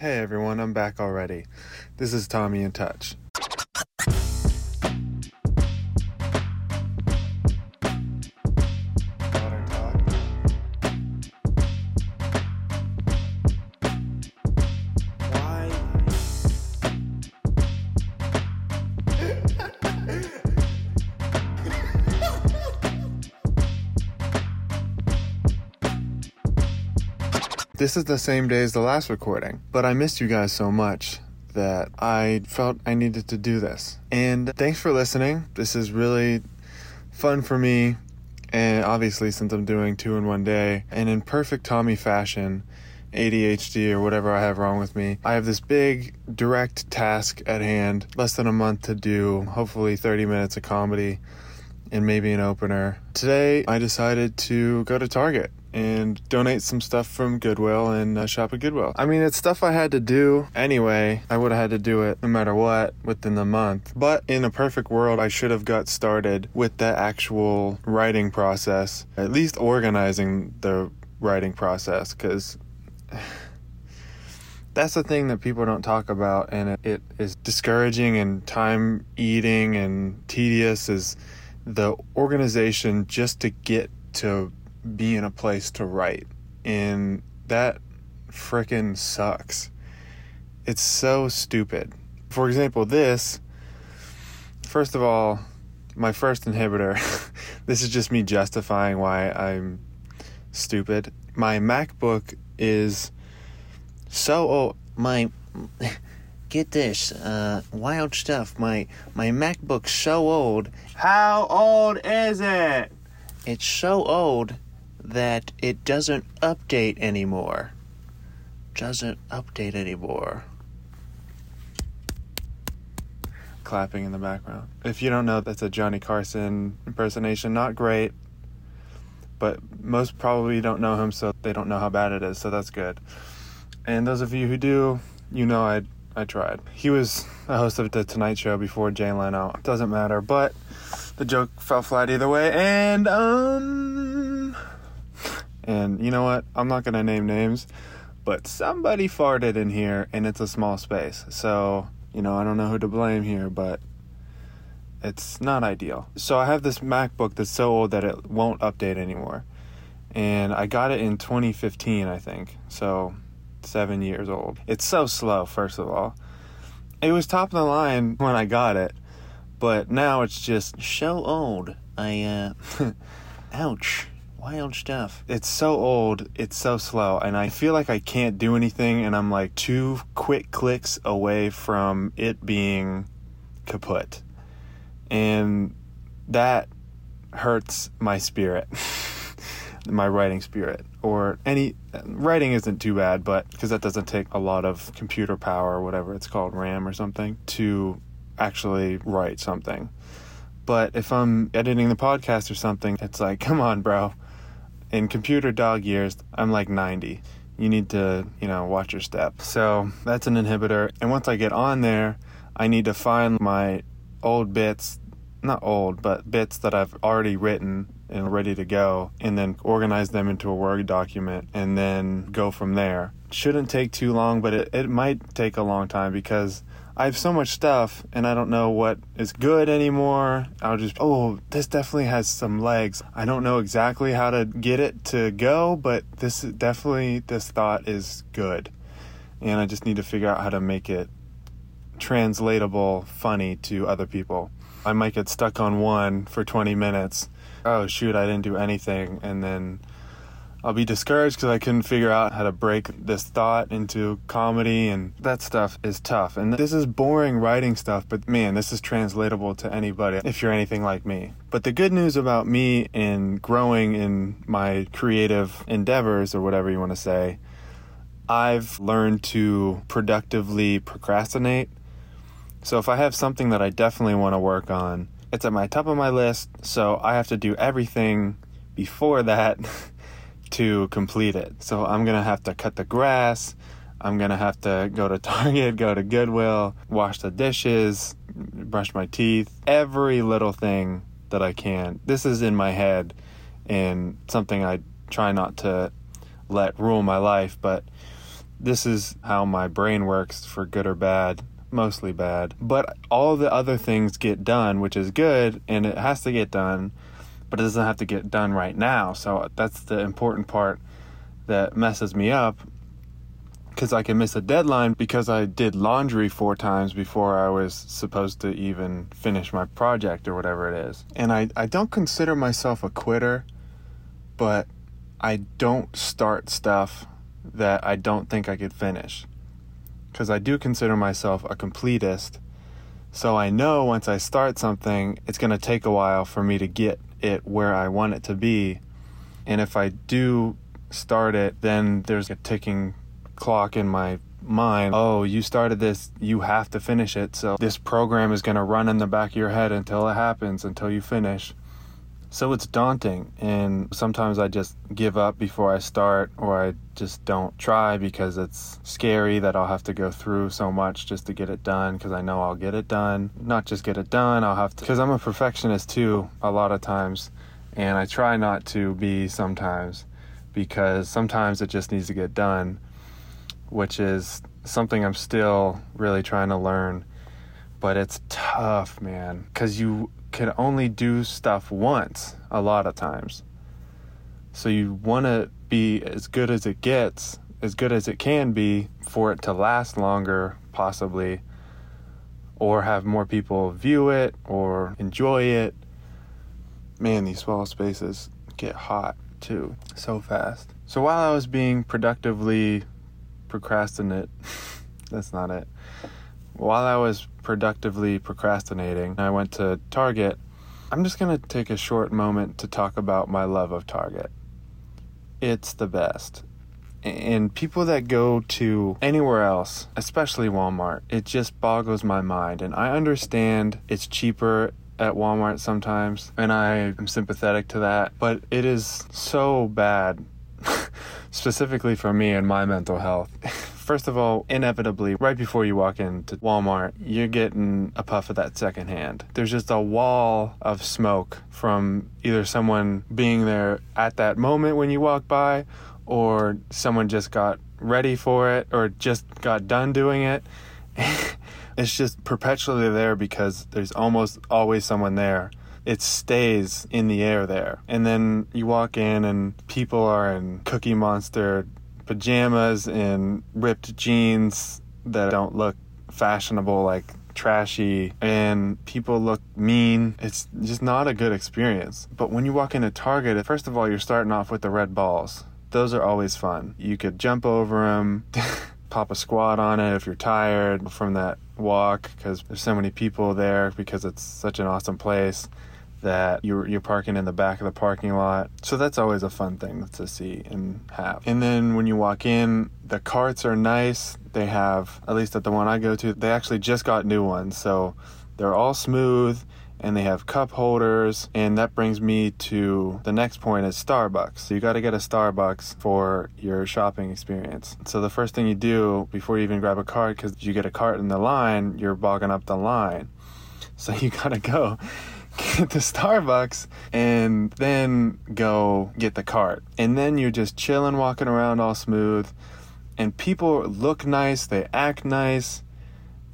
Hey everyone, I'm back already. This is Tommy in Touch. This is the same day as the last recording, but I missed you guys so much that I felt I needed to do this. And thanks for listening. This is really fun for me, and obviously, since I'm doing two in one day, and in perfect Tommy fashion, ADHD or whatever I have wrong with me, I have this big direct task at hand, less than a month to do, hopefully 30 minutes of comedy and maybe an opener. Today, I decided to go to Target and donate some stuff from Goodwill and uh, shop at Goodwill. I mean, it's stuff I had to do anyway. I would have had to do it no matter what within the month. But in a perfect world, I should have got started with the actual writing process, at least organizing the writing process, because that's the thing that people don't talk about and it, it is discouraging and time eating and tedious is the organization just to get to be in a place to write and that frickin' sucks. It's so stupid. For example this first of all my first inhibitor this is just me justifying why i'm stupid. My macbook is so old my get this uh wild stuff. My my macbook's so old. How old is it? It's so old that it doesn't update anymore. Doesn't update anymore. Clapping in the background. If you don't know that's a johnny carson impersonation. Not great but most probably don't know him so they don't know how bad it is so that's good. And those of you who do you know i i tried. He was a host of the tonight show before jay leno. Doesn't matter but the joke fell flat either way and um and you know what? I'm not gonna name names but somebody farted in here and it's a small space. So you know i don't know who to blame here but it's not ideal. So i have this macbook that's so old that it won't update anymore. And i got it in 2015 i think. So seven years old. It's so slow first of all. It was top of the line when i got it but now it's just so old. I uh ouch wild stuff. It's so old, it's so slow, and I feel like I can't do anything, and I'm like two quick clicks away from it being kaput. And that hurts my spirit, my writing spirit, or any writing isn't too bad, but because that doesn't take a lot of computer power or whatever it's called, RAM or something, to actually write something. But if I'm editing the podcast or something, it's like, come on, bro in computer dog years, I'm like 90. You need to, you know, watch your step. So that's an inhibitor. And once I get on there, I need to find my old bits, not old, but bits that I've already written and ready to go, and then organize them into a Word document and then go from there. Shouldn't take too long, but it, it might take a long time because I have so much stuff and I don't know what is good anymore. I'll just, oh, this definitely has some legs. I don't know exactly how to get it to go, but this definitely, this thought is good. And I just need to figure out how to make it translatable, funny to other people. I might get stuck on one for 20 minutes. Oh, shoot, I didn't do anything. And then I'll be discouraged because I couldn't figure out how to break this thought into comedy, and that stuff is tough. And this is boring writing stuff, but man, this is translatable to anybody if you're anything like me. But the good news about me in growing in my creative endeavors, or whatever you want to say, I've learned to productively procrastinate. So if I have something that I definitely want to work on, it's at my top of my list, so I have to do everything before that. to complete it. So I'm going to have to cut the grass. I'm going to have to go to Target, go to Goodwill, wash the dishes, brush my teeth, every little thing that I can. This is in my head and something I try not to let rule my life, but This is how my brain works for good or bad, mostly bad. But all the other things get done, which is good, and it has to get done, but it doesn't have to get done right now. So that's the important part that messes me up because I can miss a deadline because I did laundry four times before I was supposed to even finish my project or whatever it is. And I, I don't consider myself a quitter, but I don't start stuff that I don't think I could finish. Because I do consider myself a completist. So I know once I start something, it's going to take a while for me to get it where I want it to be. And if I do start it, then there's a ticking clock in my mind. Oh, you started this, you have to finish it. So this program is going to run in the back of your head until it happens, until you finish. So it's daunting, and sometimes I just give up before I start, or I just don't try because it's scary that I'll have to go through so much just to get it done because I know I'll get it done. Not just get it done, I'll have to, because I'm a perfectionist too, a lot of times, and I try not to be sometimes because sometimes it just needs to get done, which is something I'm still really trying to learn. But it's tough, man, because you can only do stuff once a lot of times. So you want to be as good as it gets, as good as it can be for it to last longer, possibly, or have more people view it or enjoy it. Man, these small spaces get hot too, so fast. So while I was being productively procrastinate, that's not it. While I was productively procrastinating, I went to Target. I'm just going to take a short moment to talk about my love of Target. It's the best. And people that go to anywhere else, especially Walmart, it just boggles my mind. And I understand it's cheaper at Walmart sometimes, and I am sympathetic to that, but it is so bad, specifically for me and my mental health. First of all, inevitably, right before you walk into Walmart, you're getting a puff of that secondhand. There's just a wall of smoke from either someone being there at that moment when you walk by, or someone just got ready for it, or just got done doing it. it's just perpetually there because there's almost always someone there. It stays in the air there. And then you walk in and people are in Cookie Monster pajamas and ripped jeans that don't look fashionable, like trashy, and people look mean. It's just not a good experience. But when you walk into Target, first of all, you're starting off with the red balls. Those are always fun. You could jump over them, pop a squat on it if you're tired from that walk because there's so many people there because it's such an awesome place that you're you're parking in the back of the parking lot. So that's always a fun thing to see and have. And then when you walk in, the carts are nice. They have at least at the one I go to, they actually just got new ones. So they're all smooth and they have cup holders and that brings me to the next point is Starbucks. So you got to get a Starbucks for your shopping experience. So the first thing you do before you even grab a cart cuz you get a cart in the line, you're bogging up the line. So you got to go get the Starbucks and then go get the cart. And then you're just chilling, walking around all smooth. And people look nice, they act nice.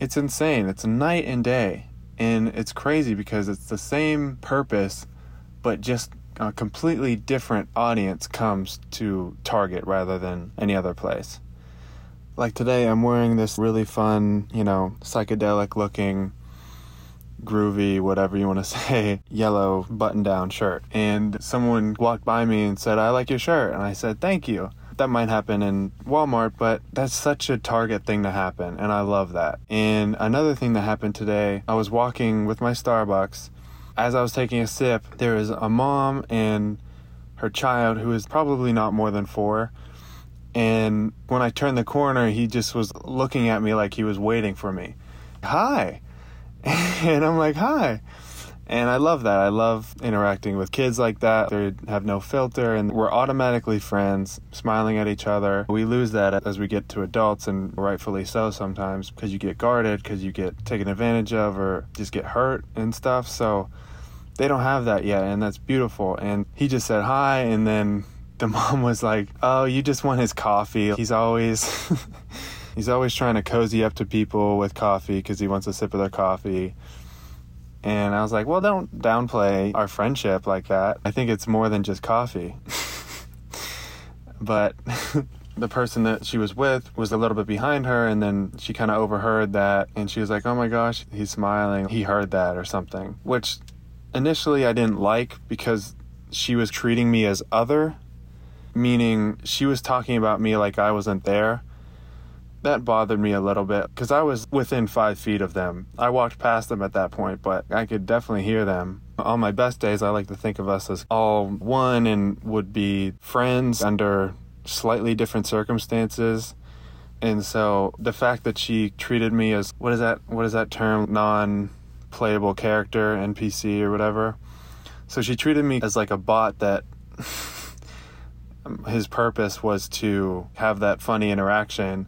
It's insane. It's night and day. And it's crazy because it's the same purpose, but just a completely different audience comes to Target rather than any other place. Like today, I'm wearing this really fun, you know, psychedelic looking groovy, whatever you want to say, yellow button down shirt. And someone walked by me and said, I like your shirt. And I said, Thank you. That might happen in Walmart, but that's such a Target thing to happen. And I love that. And another thing that happened today, I was walking with my Starbucks. As I was taking a sip, there was a mom and her child who is probably not more than four. And when I turned the corner, he just was looking at me like he was waiting for me. Hi. and I'm like, hi. And I love that. I love interacting with kids like that. They have no filter and we're automatically friends, smiling at each other. We lose that as we get to adults, and rightfully so sometimes because you get guarded, because you get taken advantage of, or just get hurt and stuff. So they don't have that yet, and that's beautiful. And he just said hi, and then the mom was like, "Oh, you just want his coffee. He's always he's always trying to cozy up to people with coffee because he wants a sip of their coffee." And I was like, "Well, don't downplay our friendship like that. I think it's more than just coffee." but the person that she was with was a little bit behind her and then she kind of overheard that and she was like oh my gosh he's smiling he heard that or something which initially i didn't like because she was treating me as other meaning she was talking about me like i wasn't there that bothered me a little bit because i was within five feet of them i walked past them at that point but i could definitely hear them on my best days i like to think of us as all one and would be friends under slightly different circumstances. And so the fact that she treated me as what is that what is that term non playable character NPC or whatever. So she treated me as like a bot that his purpose was to have that funny interaction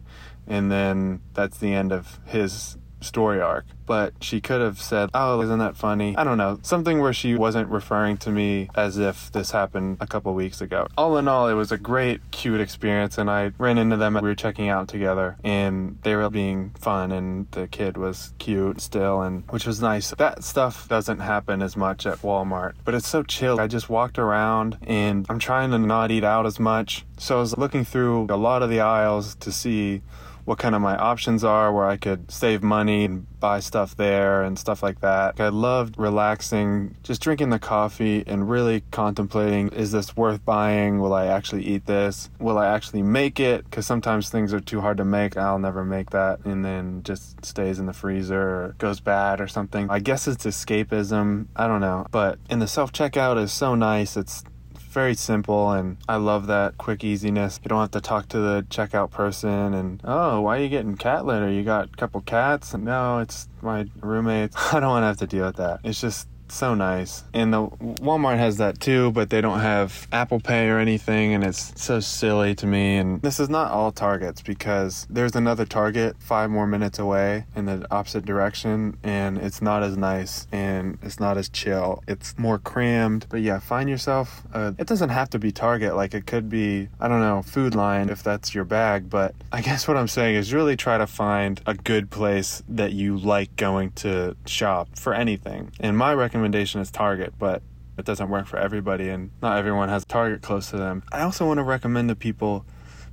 and then that's the end of his story arc. But she could have said, Oh, isn't that funny? I don't know. Something where she wasn't referring to me as if this happened a couple weeks ago. All in all, it was a great, cute experience, and I ran into them. We were checking out together, and they were being fun, and the kid was cute still, and which was nice. That stuff doesn't happen as much at Walmart, but it's so chill. I just walked around, and I'm trying to not eat out as much. So I was looking through a lot of the aisles to see what kind of my options are, where I could save money and buy stuff there and stuff like that. I loved relaxing, just drinking the coffee and really contemplating is this worth buying? Will I actually eat this? Will I actually make it? Because sometimes things are too hard to make. I'll never make that and then just stays in the freezer or goes bad or something. I guess it's escapism. I don't know. But in the self checkout is so nice. It's very simple and I love that quick easiness. You don't have to talk to the checkout person and, oh, why are you getting cat litter? You got a couple cats? No, it's my roommates. I don't want to have to deal with that. It's just so nice. And the Walmart has that too, but they don't have Apple Pay or anything, and it's so silly to me. And this is not all Targets because there's another Target five more minutes away in the opposite direction, and it's not as nice and it's not as chill. It's more crammed. But yeah, find yourself. A, it doesn't have to be Target. Like it could be I don't know Food Lion if that's your bag. But I guess what I'm saying is really try to find a good place that you like going to shop for anything. And my recommendation recommendation is Target, but it doesn't work for everybody, and not everyone has Target close to them. I also want to recommend to people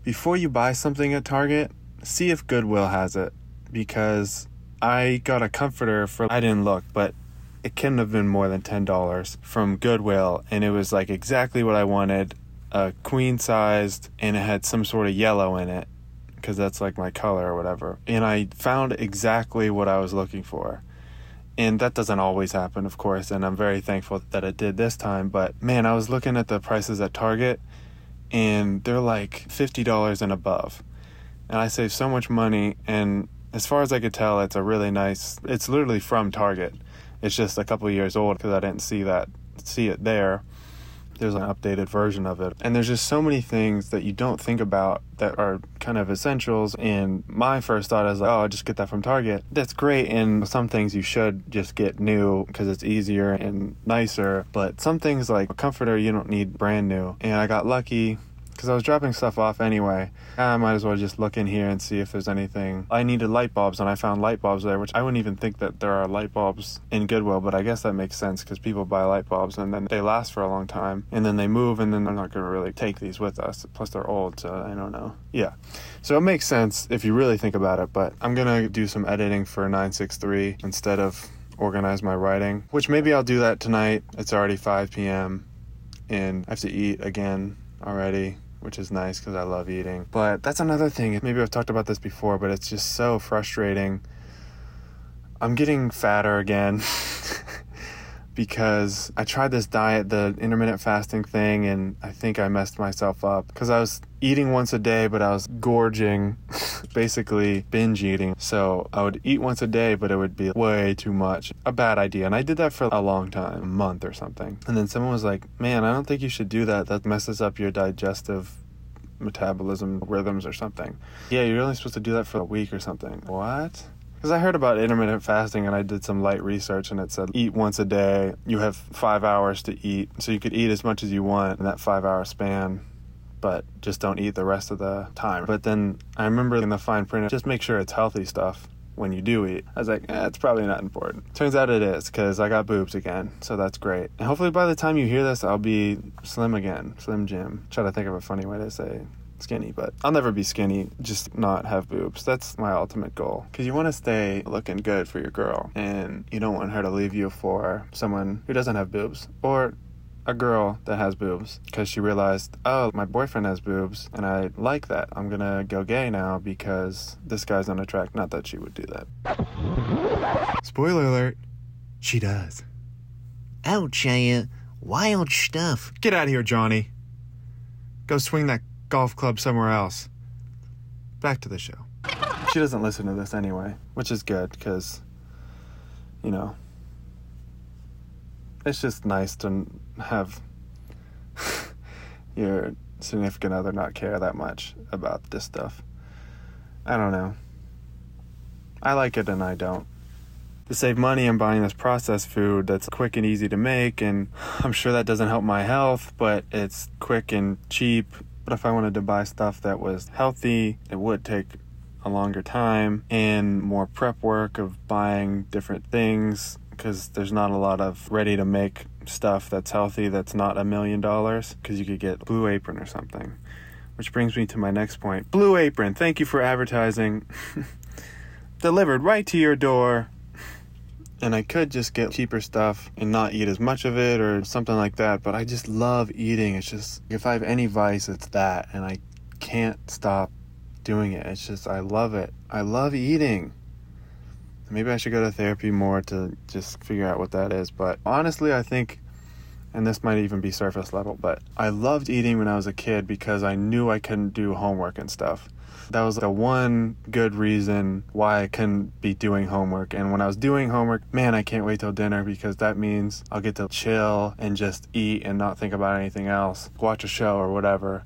before you buy something at Target, see if Goodwill has it because I got a comforter for I didn't look, but it couldn't have been more than $10 from Goodwill and it was like exactly what I wanted, a queen sized and it had some sort of yellow in it because that's like my color or whatever. And I found exactly what I was looking for and that doesn't always happen, of course, and I'm very thankful that it did this time. But man, I was looking at the prices at Target, and they're like $50 and above. And I saved so much money, and as far as I could tell, it's a really nice, it's literally from Target. It's just a couple years old because I didn't see that, see it there there's an updated version of it. And there's just so many things that you don't think about that are kind of essentials. And my first thought is like, oh, I'll just get that from Target. That's great. And some things you should just get new because it's easier and nicer. But some things like a comforter, you don't need brand new. And I got lucky because I was dropping stuff off anyway. I might as well just look in here and see if there's anything. I needed light bulbs, and I found light bulbs there, which I wouldn't even think that there are light bulbs in Goodwill, but I guess that makes sense because people buy light bulbs and then they last for a long time, and then they move, and then they're not going to really take these with us. Plus, they're old, so I don't know. Yeah. So it makes sense if you really think about it, but I'm going to do some editing for 963 instead of organize my writing, which maybe I'll do that tonight. It's already 5 p.m. and I have to eat again already which is nice because I love eating. But that's another thing. Maybe I've talked about this before, but it's just so frustrating. I'm getting fatter again because I tried this diet, the intermittent fasting thing, and I think I messed myself up because I was eating once a day, but I was gorging, basically binge eating. So I would eat once a day, but it would be way too much. A bad idea. And I did that for a long time, a month or something. And then someone was like, man, I don't think you should do that. That messes up your digestive metabolism rhythms or something. Yeah, you're only supposed to do that for a week or something. What? Because I heard about intermittent fasting and I did some light research and it said eat once a day. You have five hours to eat. So you could eat as much as you want in that five hour span but just don't eat the rest of the time. But then I remember in the fine print, just make sure it's healthy stuff when you do eat. I was like, eh, it's probably not important. Turns out it is because I got boobs again, so that's great. And hopefully by the time you hear this, I'll be slim again, slim Jim. Try to think of a funny way to say skinny, but I'll never be skinny, just not have boobs. That's my ultimate goal. Because you want to stay looking good for your girl, and you don't want her to leave you for someone who doesn't have boobs, or a girl that has boobs because she realized, oh, my boyfriend has boobs and I like that. I'm gonna go gay now because this guy's unattractive. Not that she would do that. Spoiler alert, she does. Ouch, uh, wild stuff. Get out of here, Johnny. Go swing that golf club somewhere else. Back to the show. She doesn't listen to this anyway, which is good because, you know, it's just nice to have your significant other not care that much about this stuff. I don't know. I like it and I don't. To save money, I'm buying this processed food that's quick and easy to make, and I'm sure that doesn't help my health, but it's quick and cheap. But if I wanted to buy stuff that was healthy, it would take a longer time and more prep work of buying different things because there's not a lot of ready to make stuff that's healthy that's not a million dollars because you could get Blue Apron or something. Which brings me to my next point. Blue Apron, thank you for advertising. Delivered right to your door. And I could just get cheaper stuff and not eat as much of it or something like that, but I just love eating. It's just, if I have any vice, it's that. And I can't stop doing it. It's just, I love it. I love eating. Maybe I should go to therapy more to just figure out what that is. But honestly, I think, and this might even be surface level, but I loved eating when I was a kid because I knew I couldn't do homework and stuff. That was the one good reason why I couldn't be doing homework. And when I was doing homework, man, I can't wait till dinner because that means I'll get to chill and just eat and not think about anything else, watch a show or whatever.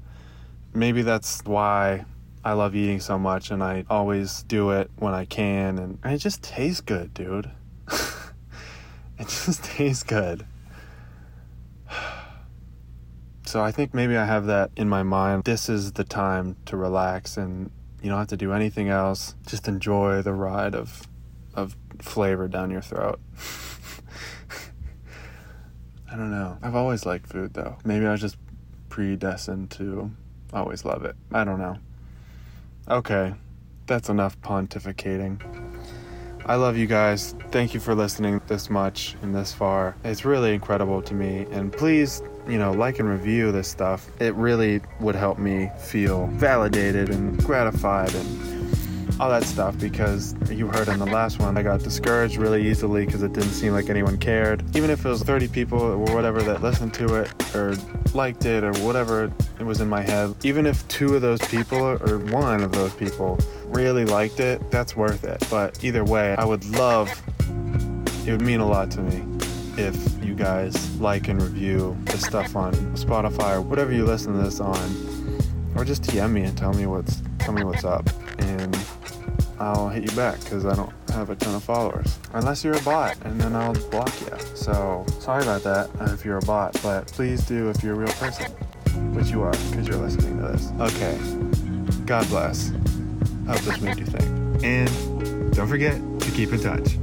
Maybe that's why I love eating so much and I always do it when I can and it just tastes good, dude. it just tastes good. So I think maybe I have that in my mind. This is the time to relax and you don't have to do anything else. Just enjoy the ride of of flavor down your throat. I don't know. I've always liked food though. Maybe I was just predestined to always love it. I don't know. Okay, that's enough pontificating. I love you guys. Thank you for listening this much and this far. It's really incredible to me. And please, you know, like and review this stuff. It really would help me feel validated and gratified and all that stuff because you heard in the last one, I got discouraged really easily because it didn't seem like anyone cared. Even if it was 30 people or whatever that listened to it or liked it or whatever it was in my head, even if two of those people or one of those people really liked it, that's worth it. But either way, I would love, it would mean a lot to me if guys like and review the stuff on Spotify or whatever you listen to this on, or just DM me and tell me what's tell me what's up, and I'll hit you back because I don't have a ton of followers, unless you're a bot, and then I'll block you. So sorry about that uh, if you're a bot, but please do if you're a real person, which you are because you're listening to this. Okay, God bless. Hope this made you think, and don't forget to keep in touch.